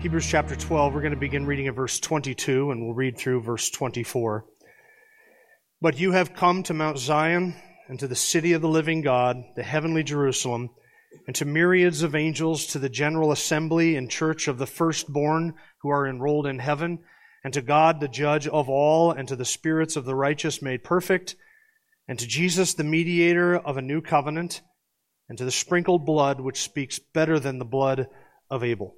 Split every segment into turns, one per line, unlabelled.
Hebrews chapter 12, we're going to begin reading at verse 22, and we'll read through verse 24. But you have come to Mount Zion, and to the city of the living God, the heavenly Jerusalem, and to myriads of angels, to the general assembly and church of the firstborn who are enrolled in heaven, and to God, the judge of all, and to the spirits of the righteous made perfect, and to Jesus, the mediator of a new covenant, and to the sprinkled blood which speaks better than the blood of Abel.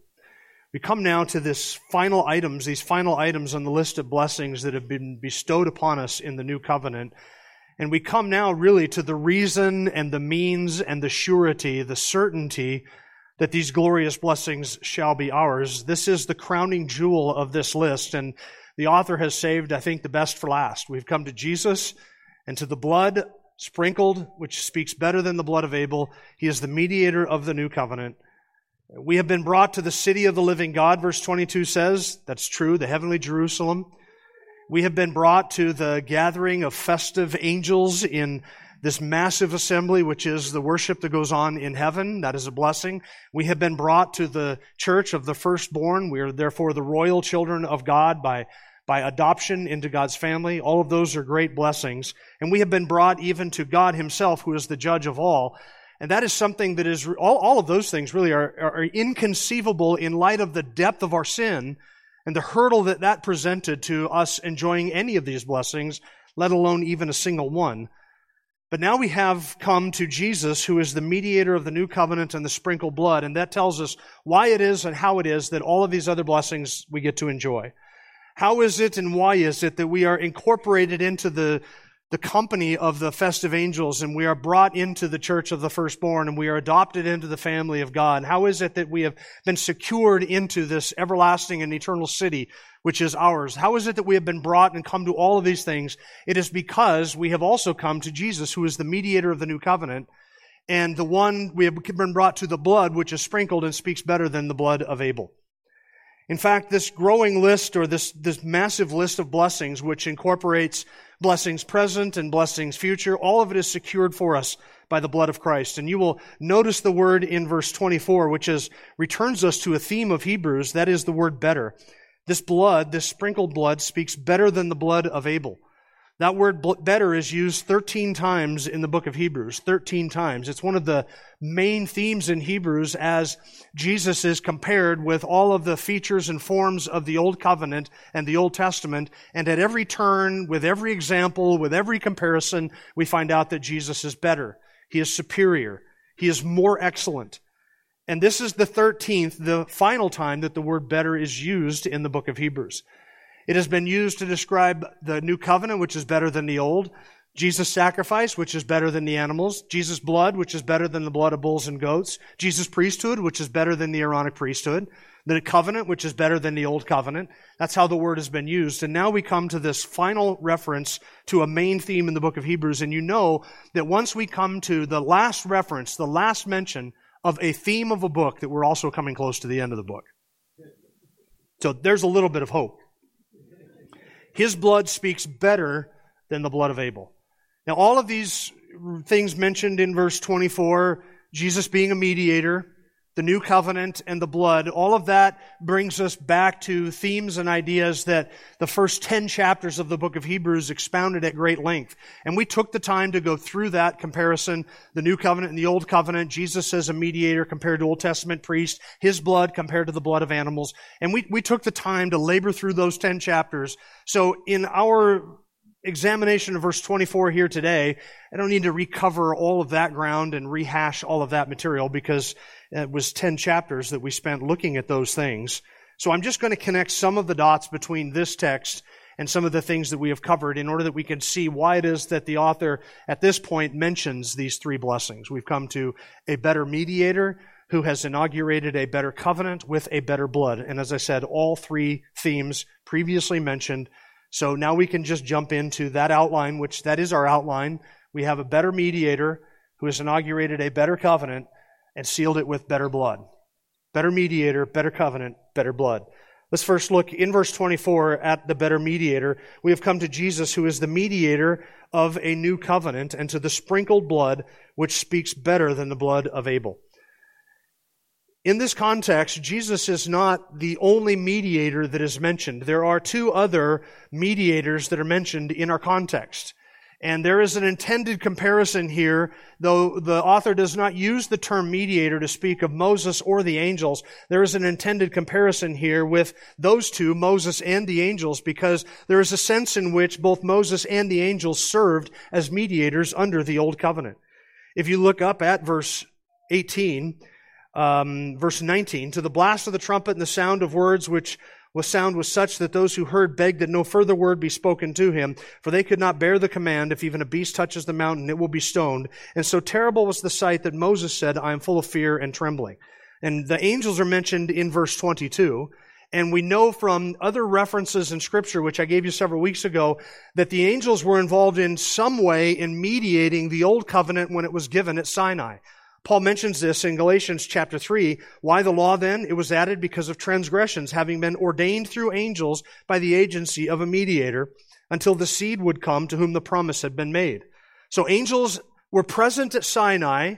We come now to this final items, these final items on the list of blessings that have been bestowed upon us in the new covenant. And we come now really to the reason and the means and the surety, the certainty that these glorious blessings shall be ours. This is the crowning jewel of this list. And the author has saved, I think, the best for last. We've come to Jesus and to the blood sprinkled, which speaks better than the blood of Abel. He is the mediator of the new covenant. We have been brought to the city of the living God, verse 22 says. That's true, the heavenly Jerusalem. We have been brought to the gathering of festive angels in this massive assembly, which is the worship that goes on in heaven. That is a blessing. We have been brought to the church of the firstborn. We are therefore the royal children of God by, by adoption into God's family. All of those are great blessings. And we have been brought even to God himself, who is the judge of all. And that is something that is, all, all of those things really are, are inconceivable in light of the depth of our sin and the hurdle that that presented to us enjoying any of these blessings, let alone even a single one. But now we have come to Jesus, who is the mediator of the new covenant and the sprinkled blood, and that tells us why it is and how it is that all of these other blessings we get to enjoy. How is it and why is it that we are incorporated into the the company of the festive angels and we are brought into the church of the firstborn and we are adopted into the family of God? How is it that we have been secured into this everlasting and eternal city which is ours? How is it that we have been brought and come to all of these things? It is because we have also come to Jesus who is the mediator of the new covenant and the one we have been brought to the blood which is sprinkled and speaks better than the blood of Abel. In fact, this growing list or this, this massive list of blessings, which incorporates blessings present and blessings future, all of it is secured for us by the blood of Christ. And you will notice the word in verse 24, which is, returns us to a theme of Hebrews. That is the word better. This blood, this sprinkled blood, speaks better than the blood of Abel. That word better is used 13 times in the book of Hebrews. 13 times. It's one of the main themes in Hebrews as Jesus is compared with all of the features and forms of the Old Covenant and the Old Testament. And at every turn, with every example, with every comparison, we find out that Jesus is better. He is superior. He is more excellent. And this is the 13th, the final time that the word better is used in the book of Hebrews. It has been used to describe the new covenant, which is better than the old. Jesus' sacrifice, which is better than the animals. Jesus' blood, which is better than the blood of bulls and goats. Jesus' priesthood, which is better than the Aaronic priesthood. The covenant, which is better than the old covenant. That's how the word has been used. And now we come to this final reference to a main theme in the book of Hebrews. And you know that once we come to the last reference, the last mention of a theme of a book, that we're also coming close to the end of the book. So there's a little bit of hope. His blood speaks better than the blood of Abel. Now, all of these things mentioned in verse 24, Jesus being a mediator, the new covenant and the blood, all of that brings us back to themes and ideas that the first 10 chapters of the book of Hebrews expounded at great length. And we took the time to go through that comparison, the new covenant and the old covenant, Jesus as a mediator compared to Old Testament priest, his blood compared to the blood of animals. And we, we took the time to labor through those 10 chapters. So in our examination of verse 24 here today, I don't need to recover all of that ground and rehash all of that material because it was 10 chapters that we spent looking at those things. So I'm just going to connect some of the dots between this text and some of the things that we have covered in order that we can see why it is that the author at this point mentions these three blessings. We've come to a better mediator who has inaugurated a better covenant with a better blood. And as I said, all three themes previously mentioned So now we can just jump into that outline, which that is our outline. We have a better mediator who has inaugurated a better covenant and sealed it with better blood. Better mediator, better covenant, better blood. Let's first look in verse 24 at the better mediator. We have come to Jesus, who is the mediator of a new covenant, and to the sprinkled blood, which speaks better than the blood of Abel. In this context, Jesus is not the only mediator that is mentioned. There are two other mediators that are mentioned in our context. And there is an intended comparison here, though the author does not use the term mediator to speak of Moses or the angels. There is an intended comparison here with those two, Moses and the angels, because there is a sense in which both Moses and the angels served as mediators under the old covenant. If you look up at verse 18, um, verse 19, to the blast of the trumpet and the sound of words which was sound was such that those who heard begged that no further word be spoken to him, for they could not bear the command, if even a beast touches the mountain, it will be stoned. And so terrible was the sight that Moses said, I am full of fear and trembling. And the angels are mentioned in verse 22. And we know from other references in scripture, which I gave you several weeks ago, that the angels were involved in some way in mediating the old covenant when it was given at Sinai. Paul mentions this in Galatians chapter 3. Why the law then? It was added because of transgressions, having been ordained through angels by the agency of a mediator, until the seed would come to whom the promise had been made. So angels were present at Sinai,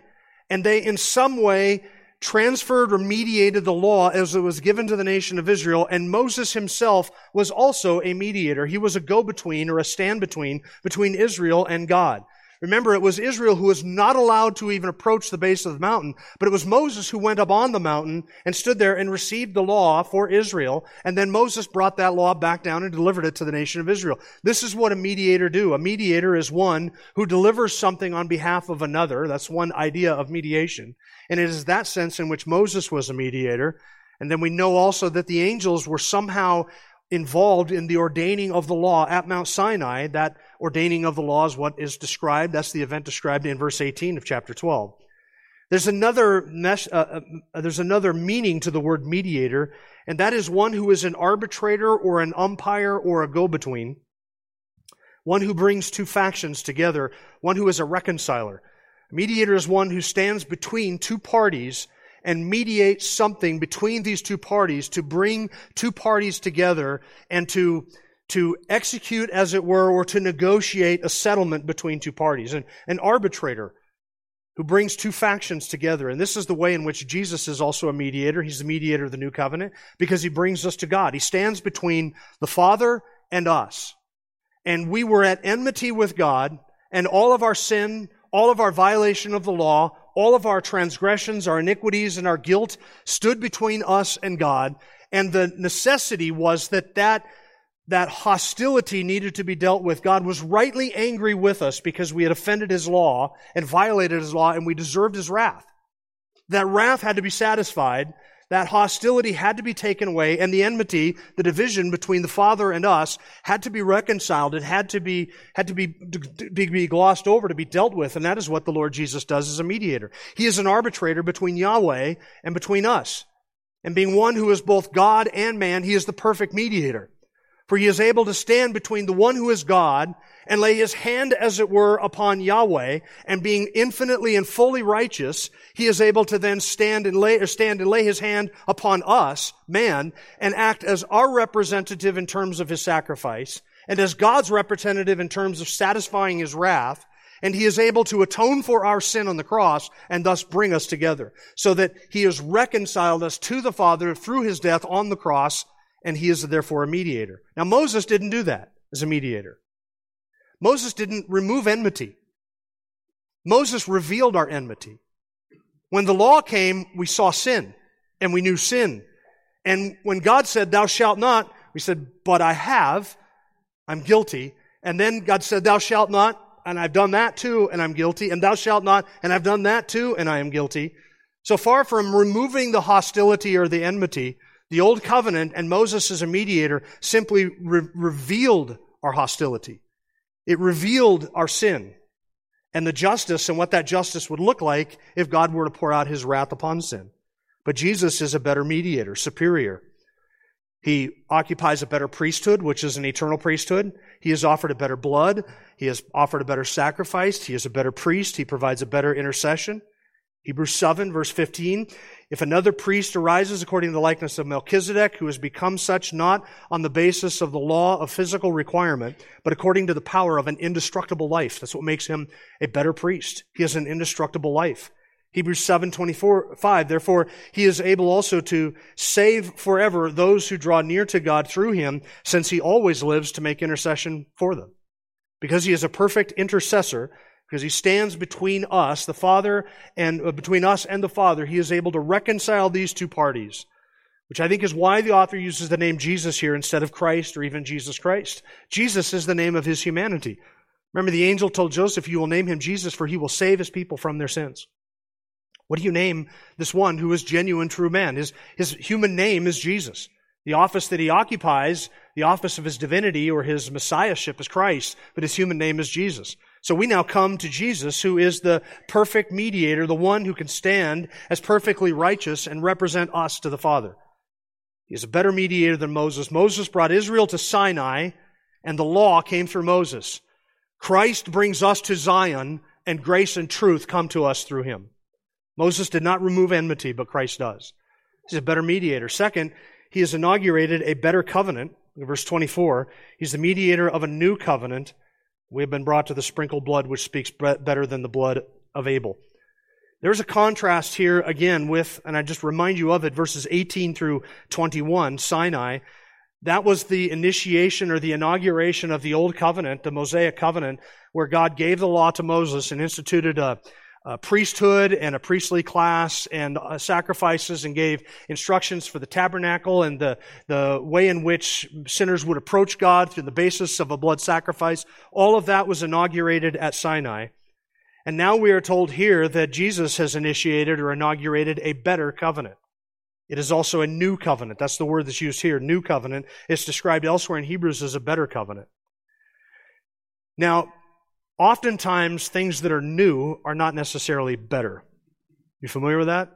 and they in some way transferred or mediated the law as it was given to the nation of Israel, and Moses himself was also a mediator. He was a go-between or a stand-between between Israel and God. Remember, it was Israel who was not allowed to even approach the base of the mountain, but it was Moses who went up on the mountain and stood there and received the law for Israel, and then Moses brought that law back down and delivered it to the nation of Israel. This is what a mediator do. A mediator is one who delivers something on behalf of another. That's one idea of mediation. And it is that sense in which Moses was a mediator. And then we know also that the angels were somehow involved in the ordaining of the law at Mount Sinai. That ordaining of the law is what is described. That's the event described in verse 18 of chapter 12. There's another, uh, uh, there's another meaning to the word mediator, and that is one who is an arbitrator or an umpire or a go-between. One who brings two factions together. One who is a reconciler. A mediator is one who stands between two parties and mediate something between these two parties to bring two parties together and to, to execute, as it were, or to negotiate a settlement between two parties. And an arbitrator who brings two factions together. And this is the way in which Jesus is also a mediator. He's the mediator of the new covenant because he brings us to God. He stands between the Father and us. And we were at enmity with God, and all of our sin, all of our violation of the law, all of our transgressions, our iniquities, and our guilt stood between us and God. And the necessity was that that, that hostility needed to be dealt with. God was rightly angry with us because we had offended His law and violated His law and we deserved His wrath. That wrath had to be satisfied that hostility had to be taken away and the enmity, the division between the Father and us had to be reconciled. It had to be, had to be, to be glossed over, to be dealt with. And that is what the Lord Jesus does as a mediator. He is an arbitrator between Yahweh and between us. And being one who is both God and man, he is the perfect mediator. For he is able to stand between the one who is God and lay his hand, as it were, upon Yahweh, and being infinitely and fully righteous, he is able to then stand and lay, or stand and lay his hand upon us, man, and act as our representative in terms of his sacrifice, and as God's representative in terms of satisfying his wrath, and he is able to atone for our sin on the cross and thus bring us together, so that he has reconciled us to the Father through his death on the cross and he is therefore a mediator. Now, Moses didn't do that as a mediator. Moses didn't remove enmity. Moses revealed our enmity. When the law came, we saw sin and we knew sin. And when God said, thou shalt not, we said, but I have, I'm guilty. And then God said, thou shalt not, and I've done that too, and I'm guilty. And thou shalt not, and I've done that too, and I am guilty. So far from removing the hostility or the enmity, the Old Covenant and Moses as a mediator simply re- revealed our hostility. It revealed our sin and the justice and what that justice would look like if God were to pour out his wrath upon sin. But Jesus is a better mediator, superior. He occupies a better priesthood, which is an eternal priesthood. He has offered a better blood. He has offered a better sacrifice. He is a better priest. He provides a better intercession. Hebrews 7 verse 15. If another priest arises according to the likeness of Melchizedek, who has become such not on the basis of the law of physical requirement, but according to the power of an indestructible life. That's what makes him a better priest. He has an indestructible life. Hebrews 7, 24, 5. Therefore, he is able also to save forever those who draw near to God through him, since he always lives to make intercession for them. Because he is a perfect intercessor, because he stands between us, the Father, and uh, between us and the Father, he is able to reconcile these two parties, which I think is why the author uses the name Jesus here instead of Christ or even Jesus Christ. Jesus is the name of his humanity. Remember, the angel told Joseph, You will name him Jesus, for he will save his people from their sins. What do you name this one who is genuine, true man? His, his human name is Jesus. The office that he occupies, the office of his divinity or his messiahship is Christ, but his human name is Jesus. So we now come to Jesus, who is the perfect mediator, the one who can stand as perfectly righteous and represent us to the Father. He is a better mediator than Moses. Moses brought Israel to Sinai, and the law came through Moses. Christ brings us to Zion, and grace and truth come to us through him. Moses did not remove enmity, but Christ does. He's a better mediator. Second, he has inaugurated a better covenant. Verse 24, he's the mediator of a new covenant. We have been brought to the sprinkled blood, which speaks better than the blood of Abel. There's a contrast here again with, and I just remind you of it, verses 18 through 21, Sinai. That was the initiation or the inauguration of the Old Covenant, the Mosaic Covenant, where God gave the law to Moses and instituted a, a priesthood and a priestly class and uh, sacrifices and gave instructions for the tabernacle and the, the way in which sinners would approach God through the basis of a blood sacrifice. All of that was inaugurated at Sinai. And now we are told here that Jesus has initiated or inaugurated a better covenant. It is also a new covenant. That's the word that's used here, new covenant. It's described elsewhere in Hebrews as a better covenant. Now, oftentimes things that are new are not necessarily better. You familiar with that?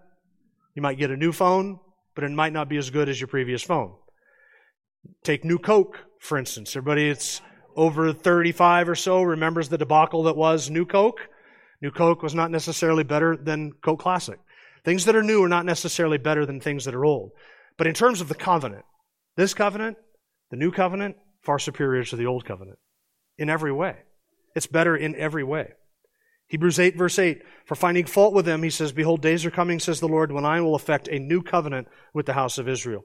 You might get a new phone, but it might not be as good as your previous phone. Take New Coke, for instance. Everybody it's over 35 or so remembers the debacle that was New Coke. New Coke was not necessarily better than Coke Classic. Things that are new are not necessarily better than things that are old. But in terms of the covenant, this covenant, the new covenant, far superior to the old covenant in every way. It's better in every way. Hebrews 8, verse 8 For finding fault with them, he says, Behold, days are coming, says the Lord, when I will effect a new covenant with the house of Israel.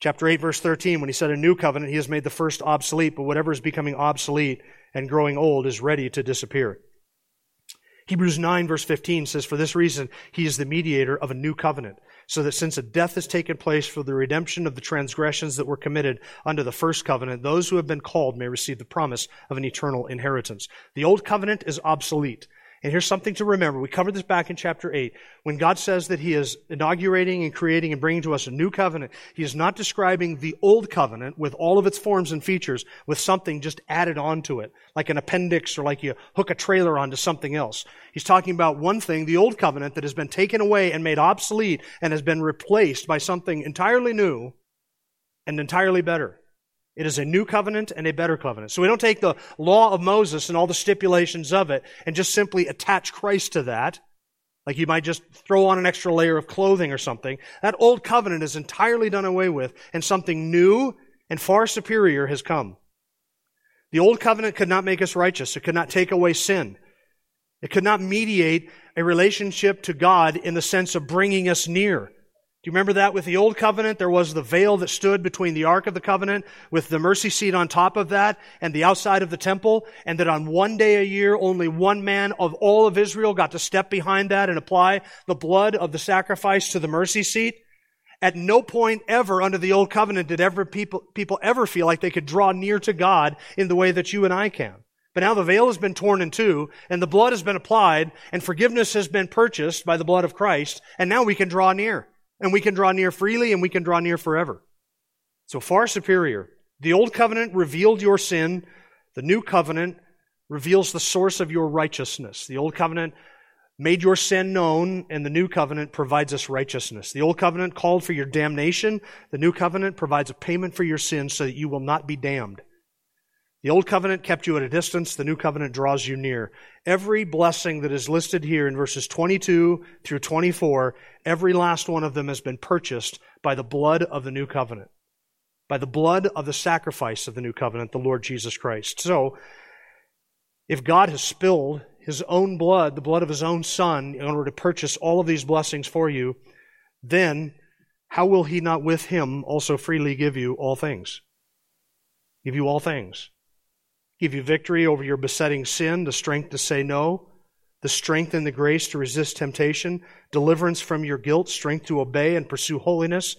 Chapter 8, verse 13, when he said a new covenant, he has made the first obsolete, but whatever is becoming obsolete and growing old is ready to disappear. Hebrews 9, verse 15 says, For this reason, he is the mediator of a new covenant so that since a death has taken place for the redemption of the transgressions that were committed under the first covenant, those who have been called may receive the promise of an eternal inheritance. The old covenant is obsolete. And here's something to remember. We covered this back in chapter 8. When God says that He is inaugurating and creating and bringing to us a new covenant, He is not describing the old covenant with all of its forms and features with something just added onto it, like an appendix or like you hook a trailer onto something else. He's talking about one thing, the old covenant that has been taken away and made obsolete and has been replaced by something entirely new and entirely better. It is a new covenant and a better covenant. So we don't take the law of Moses and all the stipulations of it and just simply attach Christ to that. Like you might just throw on an extra layer of clothing or something. That old covenant is entirely done away with and something new and far superior has come. The old covenant could not make us righteous. It could not take away sin. It could not mediate a relationship to God in the sense of bringing us near. Do you remember that with the old covenant? There was the veil that stood between the ark of the covenant with the mercy seat on top of that and the outside of the temple. And that on one day a year, only one man of all of Israel got to step behind that and apply the blood of the sacrifice to the mercy seat. At no point ever under the old covenant did ever people, people ever feel like they could draw near to God in the way that you and I can. But now the veil has been torn in two, and the blood has been applied, and forgiveness has been purchased by the blood of Christ, and now we can draw near. And we can draw near freely and we can draw near forever. So far superior. The old covenant revealed your sin. The new covenant reveals the source of your righteousness. The old covenant made your sin known, and the new covenant provides us righteousness. The old covenant called for your damnation. The new covenant provides a payment for your sins so that you will not be damned. The old covenant kept you at a distance. The new covenant draws you near. Every blessing that is listed here in verses 22 through 24, every last one of them has been purchased by the blood of the new covenant, by the blood of the sacrifice of the new covenant, the Lord Jesus Christ. So, if God has spilled his own blood, the blood of his own son, in order to purchase all of these blessings for you, then how will he not with him also freely give you all things? Give you all things. Give you victory over your besetting sin, the strength to say no, the strength and the grace to resist temptation, deliverance from your guilt, strength to obey and pursue holiness,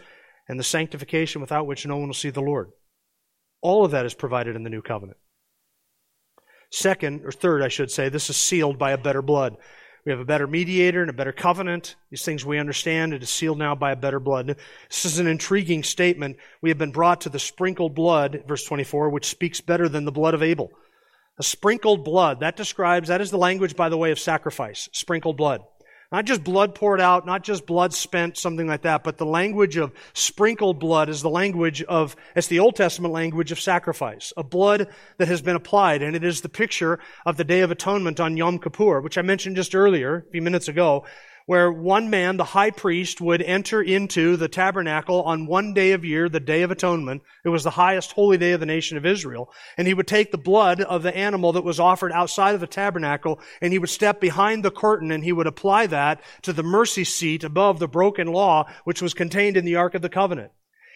and the sanctification without which no one will see the Lord. All of that is provided in the new covenant. Second, or third, I should say, this is sealed by a better blood. We have a better mediator and a better covenant. These things we understand. It is sealed now by a better blood. This is an intriguing statement. We have been brought to the sprinkled blood, verse 24, which speaks better than the blood of Abel. A sprinkled blood, that describes, that is the language, by the way, of sacrifice. Sprinkled blood. Not just blood poured out, not just blood spent, something like that, but the language of sprinkled blood is the language of, it's the Old Testament language of sacrifice, a blood that has been applied, and it is the picture of the Day of Atonement on Yom Kippur, which I mentioned just earlier, a few minutes ago, where one man, the high priest, would enter into the tabernacle on one day of year, the Day of Atonement. It was the highest holy day of the nation of Israel. And he would take the blood of the animal that was offered outside of the tabernacle and he would step behind the curtain and he would apply that to the mercy seat above the broken law, which was contained in the Ark of the Covenant.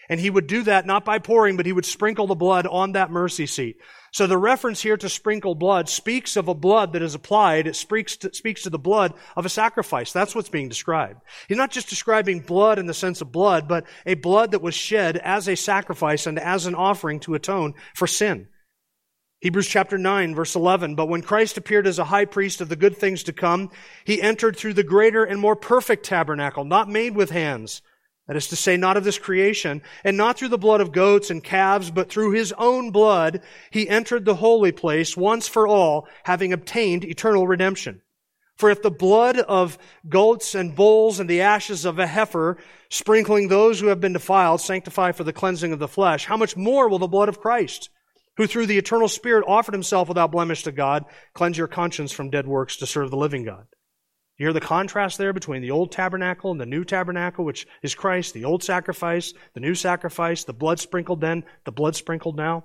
And he would do that not by pouring, but he would sprinkle the blood on that mercy seat. So the reference here to sprinkle blood speaks of a blood that is applied. It speaks to, speaks to the blood of a sacrifice. That's what's being described. He's not just describing blood in the sense of blood, but a blood that was shed as a sacrifice and as an offering to atone for sin. Hebrews chapter 9 verse 11, but when Christ appeared as a high priest of the good things to come, he entered through the greater and more perfect tabernacle, not made with hands, that is to say, not of this creation, and not through the blood of goats and calves, but through his own blood, he entered the holy place once for all, having obtained eternal redemption. For if the blood of goats and bulls and the ashes of a heifer, sprinkling those who have been defiled, sanctify for the cleansing of the flesh, how much more will the blood of Christ, who through the eternal Spirit offered himself without blemish to God, cleanse your conscience from dead works to serve the living God? You hear the contrast there between the old tabernacle and the new tabernacle, which is Christ, the old sacrifice, the new sacrifice, the blood sprinkled then, the blood sprinkled now.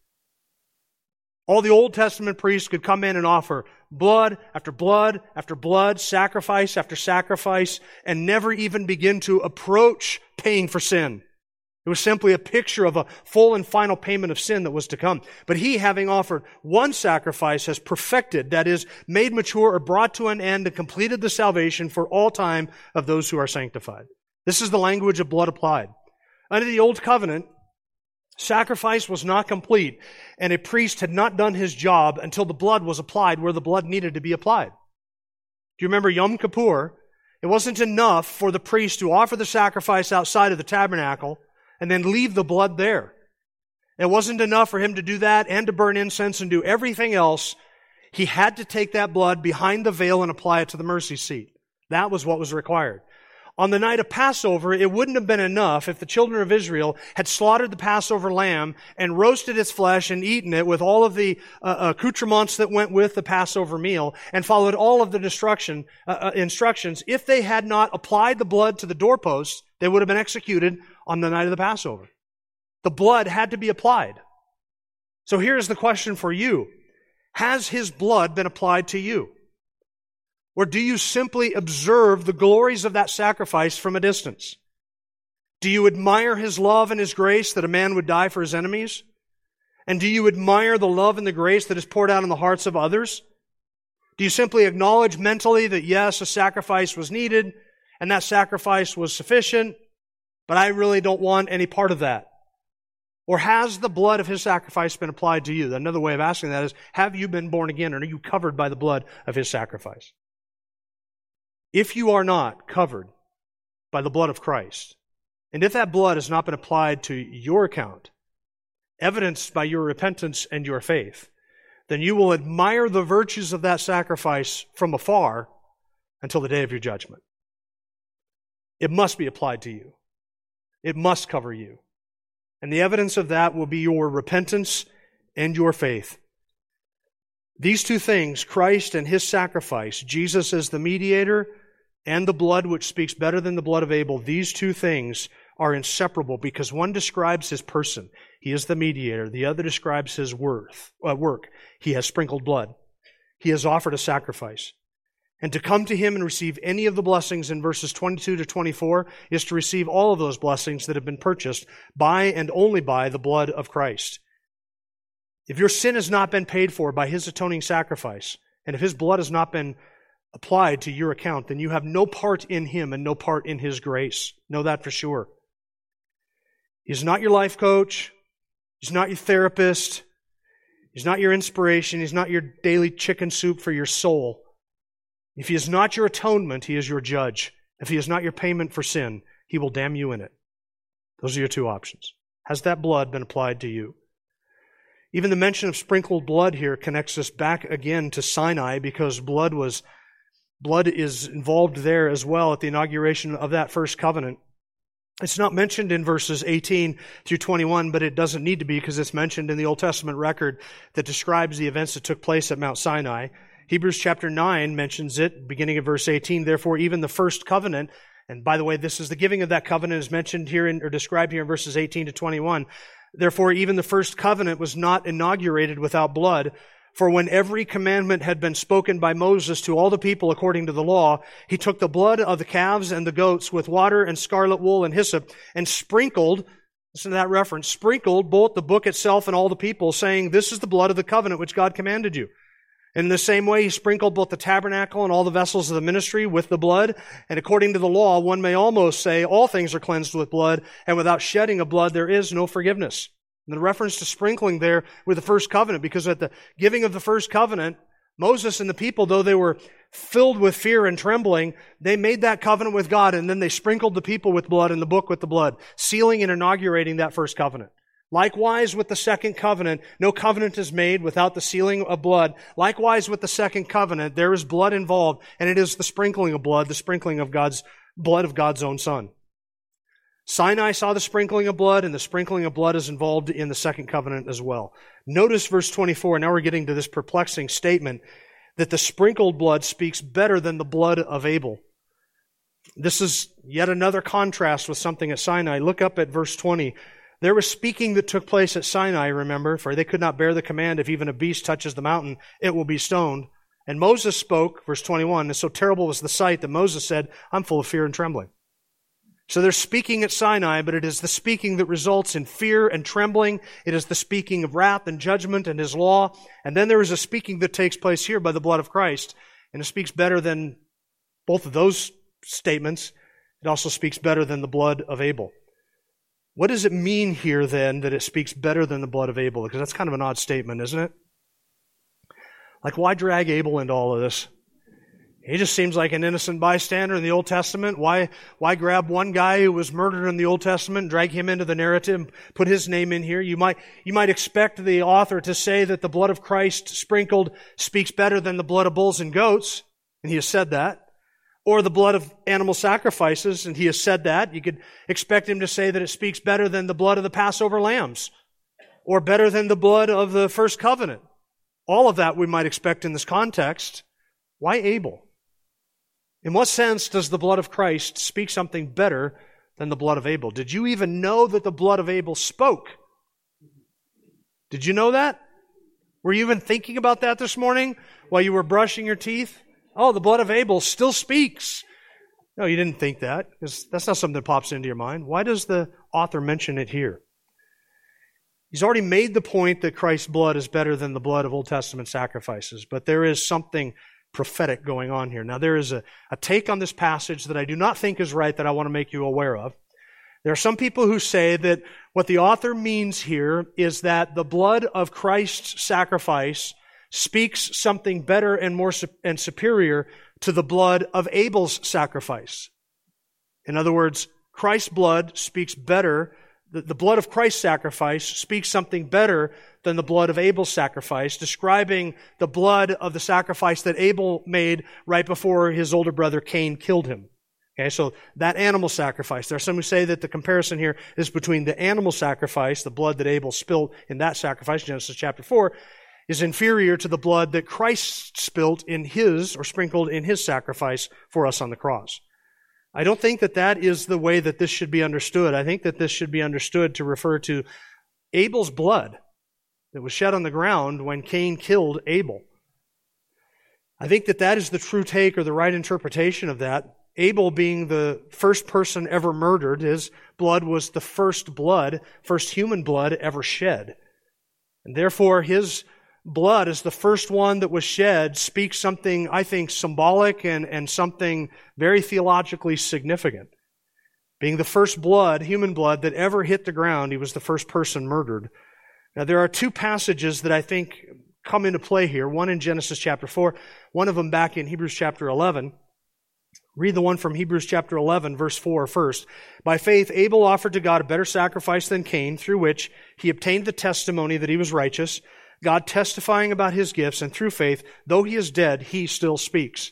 All the Old Testament priests could come in and offer blood after blood after blood, sacrifice after sacrifice, and never even begin to approach paying for sin. It was simply a picture of a full and final payment of sin that was to come. But he, having offered one sacrifice, has perfected, that is, made mature or brought to an end and completed the salvation for all time of those who are sanctified. This is the language of blood applied. Under the Old Covenant, Sacrifice was not complete, and a priest had not done his job until the blood was applied where the blood needed to be applied. Do you remember Yom Kippur? It wasn't enough for the priest to offer the sacrifice outside of the tabernacle and then leave the blood there. It wasn't enough for him to do that and to burn incense and do everything else. He had to take that blood behind the veil and apply it to the mercy seat. That was what was required. On the night of Passover, it wouldn't have been enough if the children of Israel had slaughtered the Passover lamb and roasted its flesh and eaten it with all of the uh, accoutrements that went with the Passover meal and followed all of the destruction uh, uh, instructions. If they had not applied the blood to the doorposts, they would have been executed on the night of the Passover. The blood had to be applied. So here's the question for you. Has his blood been applied to you? Or do you simply observe the glories of that sacrifice from a distance? Do you admire his love and his grace that a man would die for his enemies? And do you admire the love and the grace that is poured out in the hearts of others? Do you simply acknowledge mentally that yes, a sacrifice was needed and that sacrifice was sufficient, but I really don't want any part of that? Or has the blood of his sacrifice been applied to you? Another way of asking that is, have you been born again and are you covered by the blood of his sacrifice? If you are not covered by the blood of Christ, and if that blood has not been applied to your account, evidenced by your repentance and your faith, then you will admire the virtues of that sacrifice from afar until the day of your judgment. It must be applied to you. It must cover you. And the evidence of that will be your repentance and your faith. These two things, Christ and his sacrifice, Jesus as the mediator and the blood which speaks better than the blood of Abel, these two things are inseparable because one describes his person. He is the mediator. The other describes his worth, uh, work. He has sprinkled blood. He has offered a sacrifice. And to come to him and receive any of the blessings in verses 22 to 24 is to receive all of those blessings that have been purchased by and only by the blood of Christ. If your sin has not been paid for by his atoning sacrifice, and if his blood has not been applied to your account, then you have no part in him and no part in his grace. Know that for sure. He's not your life coach. He's not your therapist. He's not your inspiration. He's not your daily chicken soup for your soul. If he is not your atonement, he is your judge. If he is not your payment for sin, he will damn you in it. Those are your two options. Has that blood been applied to you? Even the mention of sprinkled blood here connects us back again to Sinai because blood was blood is involved there as well at the inauguration of that first covenant. It's not mentioned in verses 18 through 21, but it doesn't need to be because it's mentioned in the Old Testament record that describes the events that took place at Mount Sinai. Hebrews chapter 9 mentions it, beginning of verse 18. Therefore, even the first covenant, and by the way, this is the giving of that covenant is mentioned here in, or described here in verses 18 to 21. Therefore, even the first covenant was not inaugurated without blood. For when every commandment had been spoken by Moses to all the people according to the law, he took the blood of the calves and the goats with water and scarlet wool and hyssop and sprinkled, listen to that reference, sprinkled both the book itself and all the people, saying, This is the blood of the covenant which God commanded you. In the same way, he sprinkled both the tabernacle and all the vessels of the ministry with the blood. And according to the law, one may almost say all things are cleansed with blood, and without shedding of blood, there is no forgiveness. And the reference to sprinkling there with the first covenant, because at the giving of the first covenant, Moses and the people, though they were filled with fear and trembling, they made that covenant with God, and then they sprinkled the people with blood and the book with the blood, sealing and inaugurating that first covenant. Likewise with the second covenant, no covenant is made without the sealing of blood. Likewise with the second covenant, there is blood involved, and it is the sprinkling of blood, the sprinkling of God's blood of God's own Son. Sinai saw the sprinkling of blood, and the sprinkling of blood is involved in the second covenant as well. Notice verse 24. Now we're getting to this perplexing statement that the sprinkled blood speaks better than the blood of Abel. This is yet another contrast with something at Sinai. Look up at verse 20. There was speaking that took place at Sinai, remember, for they could not bear the command if even a beast touches the mountain, it will be stoned. And Moses spoke, verse 21, and so terrible was the sight that Moses said, I'm full of fear and trembling. So they're speaking at Sinai, but it is the speaking that results in fear and trembling. It is the speaking of wrath and judgment and his law. And then there is a speaking that takes place here by the blood of Christ. And it speaks better than both of those statements. It also speaks better than the blood of Abel. What does it mean here then that it speaks better than the blood of Abel? Because that's kind of an odd statement, isn't it? Like, why drag Abel into all of this? He just seems like an innocent bystander in the Old Testament. Why, why grab one guy who was murdered in the Old Testament and drag him into the narrative put his name in here? You might, you might expect the author to say that the blood of Christ sprinkled speaks better than the blood of bulls and goats, and he has said that or the blood of animal sacrifices, and he has said that. You could expect him to say that it speaks better than the blood of the Passover lambs, or better than the blood of the first covenant. All of that we might expect in this context. Why Abel? In what sense does the blood of Christ speak something better than the blood of Abel? Did you even know that the blood of Abel spoke? Did you know that? Were you even thinking about that this morning while you were brushing your teeth? Oh, the blood of Abel still speaks. No, you didn't think that. Because that's not something that pops into your mind. Why does the author mention it here? He's already made the point that Christ's blood is better than the blood of Old Testament sacrifices, but there is something prophetic going on here. Now, there is a, a take on this passage that I do not think is right that I want to make you aware of. There are some people who say that What the author means here is that the blood of Christ's sacrifice speaks something better and more and superior to the blood of Abel's sacrifice. In other words, Christ's blood speaks better, the, the blood of Christ's sacrifice speaks something better than the blood of Abel's sacrifice, describing the blood of the sacrifice that Abel made right before his older brother Cain killed him. Okay, so that animal sacrifice. There are some who say that the comparison here is between the animal sacrifice, the blood that Abel spilled in that sacrifice, Genesis chapter 4, is inferior to the blood that Christ spilt in his, or sprinkled in his sacrifice for us on the cross. I don't think that that is the way that this should be understood. I think that this should be understood to refer to Abel's blood that was shed on the ground when Cain killed Abel. I think that that is the true take or the right interpretation of that. Abel being the first person ever murdered, his blood was the first blood, first human blood ever shed. And therefore, his blood as the first one that was shed speaks something, I think, symbolic and, and something very theologically significant. Being the first blood, human blood, that ever hit the ground, he was the first person murdered. Now, there are two passages that I think come into play here one in Genesis chapter 4, one of them back in Hebrews chapter 11. Read the one from Hebrews chapter 11, verse 4 first. By faith, Abel offered to God a better sacrifice than Cain, through which he obtained the testimony that he was righteous God testifying about his gifts, and through faith, though he is dead, he still speaks.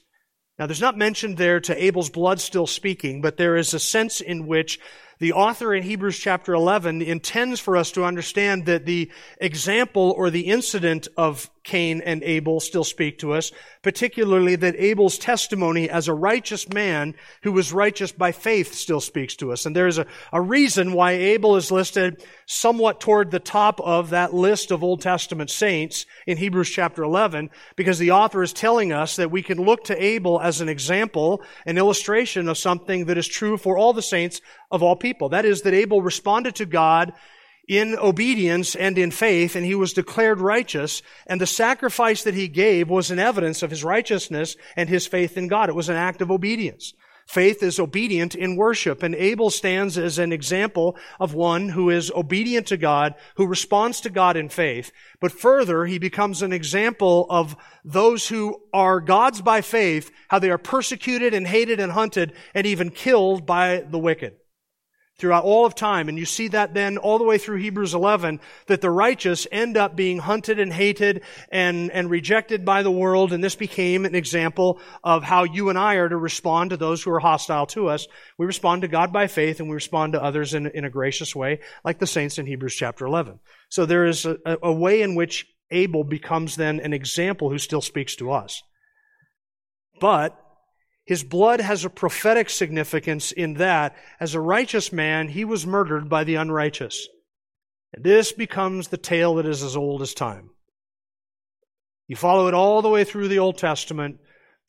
Now, there's not mentioned there to Abel's blood still speaking, but there is a sense in which the author in Hebrews chapter 11 intends for us to understand that the example or the incident of Cain and Abel still speak to us, particularly that Abel's testimony as a righteous man who was righteous by faith still speaks to us. And there's a, a reason why Abel is listed somewhat toward the top of that list of Old Testament saints in Hebrews chapter 11, because the author is telling us that we can look to Abel as an example, an illustration of something that is true for all the saints of all people. That is that Abel responded to God in obedience and in faith, and he was declared righteous, and the sacrifice that he gave was an evidence of his righteousness and his faith in God. It was an act of obedience. Faith is obedient in worship, and Abel stands as an example of one who is obedient to God, who responds to God in faith. But further, he becomes an example of those who are God's by faith, how they are persecuted and hated and hunted and even killed by the wicked throughout all of time. And you see that then all the way through Hebrews 11, that the righteous end up being hunted and hated and, and rejected by the world. And this became an example of how you and I are to respond to those who are hostile to us. We respond to God by faith and we respond to others in, in a gracious way, like the saints in Hebrews chapter 11. So there is a, a way in which Abel becomes then an example who still speaks to us. But his blood has a prophetic significance in that, as a righteous man, he was murdered by the unrighteous. And this becomes the tale that is as old as time. You follow it all the way through the Old Testament.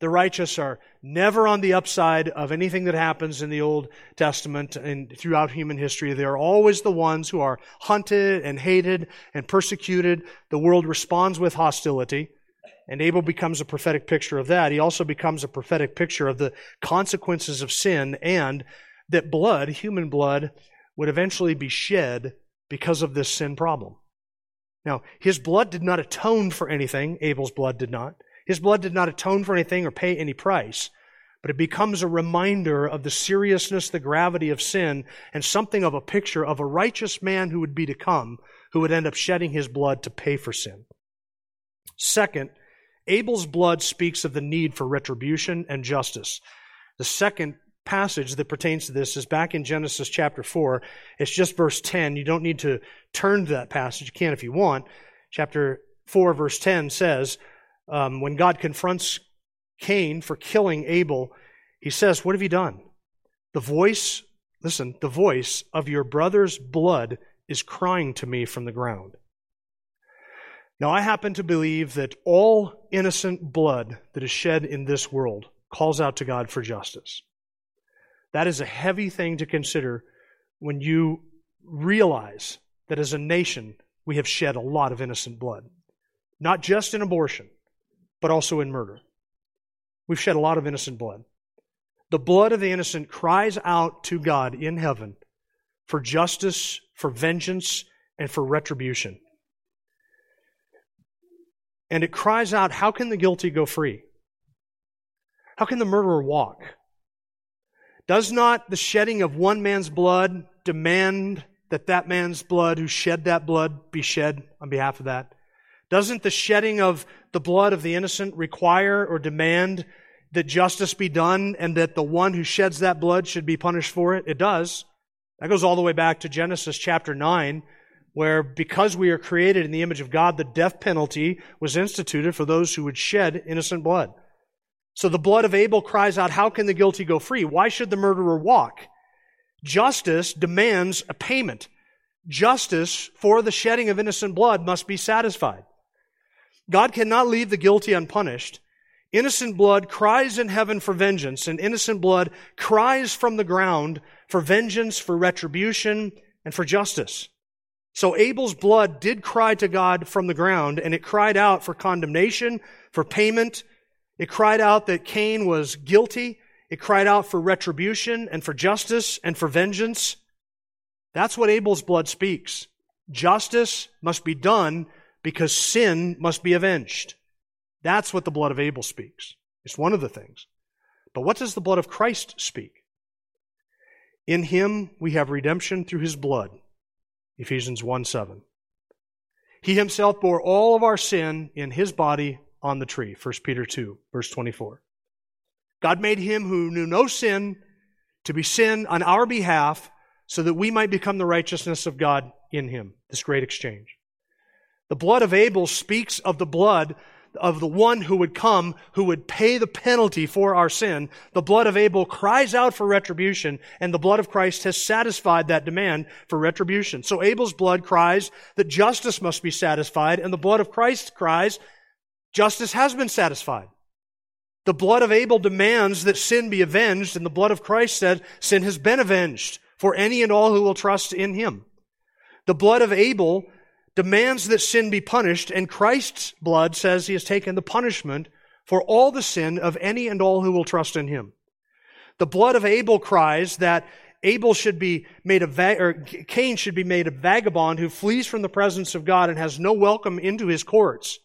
The righteous are never on the upside of anything that happens in the Old Testament and throughout human history. They are always the ones who are hunted and hated and persecuted. The world responds with hostility. And Abel becomes a prophetic picture of that. He also becomes a prophetic picture of the consequences of sin and that blood, human blood, would eventually be shed because of this sin problem. Now, his blood did not atone for anything. Abel's blood did not. His blood did not atone for anything or pay any price. But it becomes a reminder of the seriousness, the gravity of sin, and something of a picture of a righteous man who would be to come, who would end up shedding his blood to pay for sin. Second, Abel's blood speaks of the need for retribution and justice. The second passage that pertains to this is back in Genesis chapter 4. It's just verse 10. You don't need to turn to that passage. You can if you want. Chapter 4, verse 10 says, um, when God confronts Cain for killing Abel, he says, What have you done? The voice, listen, the voice of your brother's blood is crying to me from the ground. Now, I happen to believe that all innocent blood that is shed in this world calls out to God for justice. That is a heavy thing to consider when you realize that as a nation, we have shed a lot of innocent blood. Not just in abortion, but also in murder. We've shed a lot of innocent blood. The blood of the innocent cries out to God in heaven for justice, for vengeance, and for retribution. And it cries out, How can the guilty go free? How can the murderer walk? Does not the shedding of one man's blood demand that that man's blood who shed that blood be shed on behalf of that? Doesn't the shedding of the blood of the innocent require or demand that justice be done and that the one who sheds that blood should be punished for it? It does. That goes all the way back to Genesis chapter 9, where because we are created in the image of God, the death penalty was instituted for those who would shed innocent blood. So the blood of Abel cries out, How can the guilty go free? Why should the murderer walk? Justice demands a payment. Justice for the shedding of innocent blood must be satisfied. God cannot leave the guilty unpunished. Innocent blood cries in heaven for vengeance, and innocent blood cries from the ground for vengeance, for retribution, and for justice. So Abel's blood did cry to God from the ground, and it cried out for condemnation, for payment. It cried out that Cain was guilty. It cried out for retribution and for justice and for vengeance. That's what Abel's blood speaks. Justice must be done because sin must be avenged. That's what the blood of Abel speaks. It's one of the things. But what does the blood of Christ speak? In him we have redemption through his blood. Ephesians 1 7. He himself bore all of our sin in his body on the tree. 1 Peter 2, verse 24. God made him who knew no sin to be sin on our behalf so that we might become the righteousness of God in him. This great exchange. The blood of Abel speaks of the blood of the one who would come, who would pay the penalty for our sin. The blood of Abel cries out for retribution, and the blood of Christ has satisfied that demand for retribution. So Abel's blood cries that justice must be satisfied, and the blood of Christ cries justice has been satisfied. The blood of Abel demands that sin be avenged, and the blood of Christ said sin has been avenged for any and all who will trust in him. The blood of Abel demands that sin be punished, and Christ's blood says he has taken the punishment for all the sin of any and all who will trust in him. The blood of Abel cries that Abel should be made a va- or Cain should be made a vagabond who flees from the presence of God and has no welcome into his courts.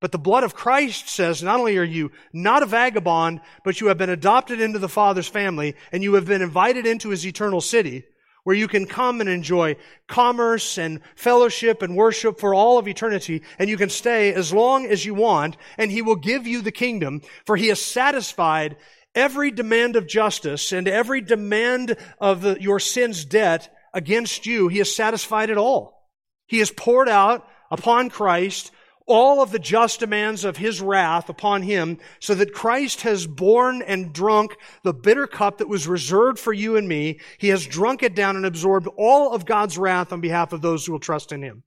But the blood of Christ says not only are you not a vagabond, but you have been adopted into the Father's family and you have been invited into his eternal city where you can come and enjoy commerce and fellowship and worship for all of eternity, and you can stay as long as you want, and he will give you the kingdom, for he has satisfied every demand of justice and every demand of the, your sin's debt against you. He has satisfied it all. He has poured out upon Christ all of the just demands of his wrath upon him so that Christ has borne and drunk the bitter cup that was reserved for you and me. He has drunk it down and absorbed all of God's wrath on behalf of those who will trust in him.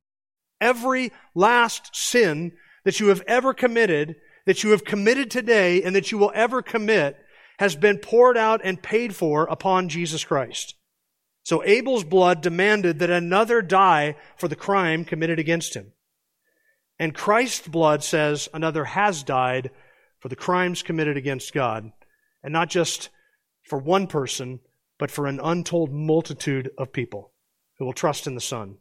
Every last sin that you have ever committed, that you have committed today, and that you will ever commit has been poured out and paid for upon Jesus Christ. So Abel's blood demanded that another die for the crime committed against him. And Christ's blood says another has died for the crimes committed against God, and not just for one person, but for an untold multitude of people who will trust in the Son.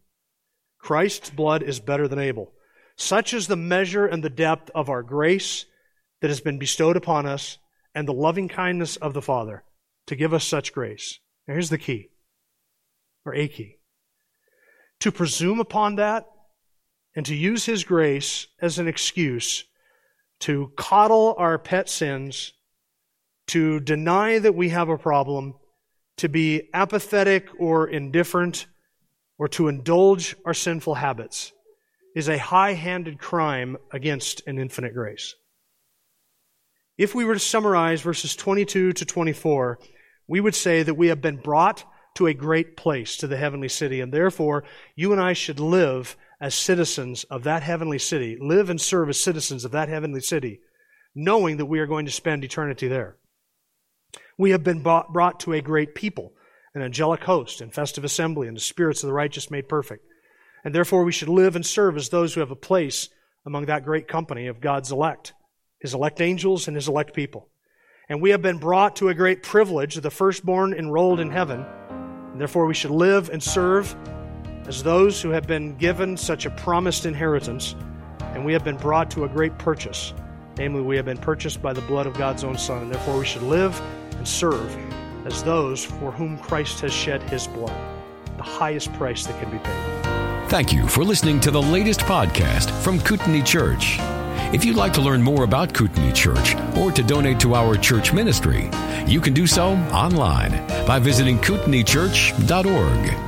Christ's blood is better than Abel. Such is the measure and the depth of our grace that has been bestowed upon us and the loving kindness of the Father to give us such grace. Now here's the key, or a key. To presume upon that and to use His grace as an excuse to coddle our pet sins, to deny that we have a problem, to be apathetic or indifferent, or to indulge our sinful habits is a high handed crime against an infinite grace. If we were to summarize verses 22 to 24, we would say that we have been brought to a great place, to the heavenly city, and therefore you and I should live as citizens of that heavenly city, live and serve as citizens of that heavenly city, knowing that we are going to spend eternity there. We have been brought, brought to a great people, an angelic host, and festive assembly, and the spirits of the righteous made perfect. And therefore we should live and serve as those who have a place among that great company of God's elect, his elect angels and his elect people. And we have been brought to a great privilege the firstborn enrolled in heaven And therefore, we should live and serve as those who have been given such a promised inheritance, and we have been brought to a great purchase. Namely, we have been purchased by the blood of God's own Son, and therefore we should live and serve as those for whom Christ has shed his blood, the highest price that can be paid.
Thank you for listening to the latest podcast from Kootenai Church. If you'd like to learn more about Kootenai Church or to donate to our church ministry, you can do so online by visiting kootenaichurch.org.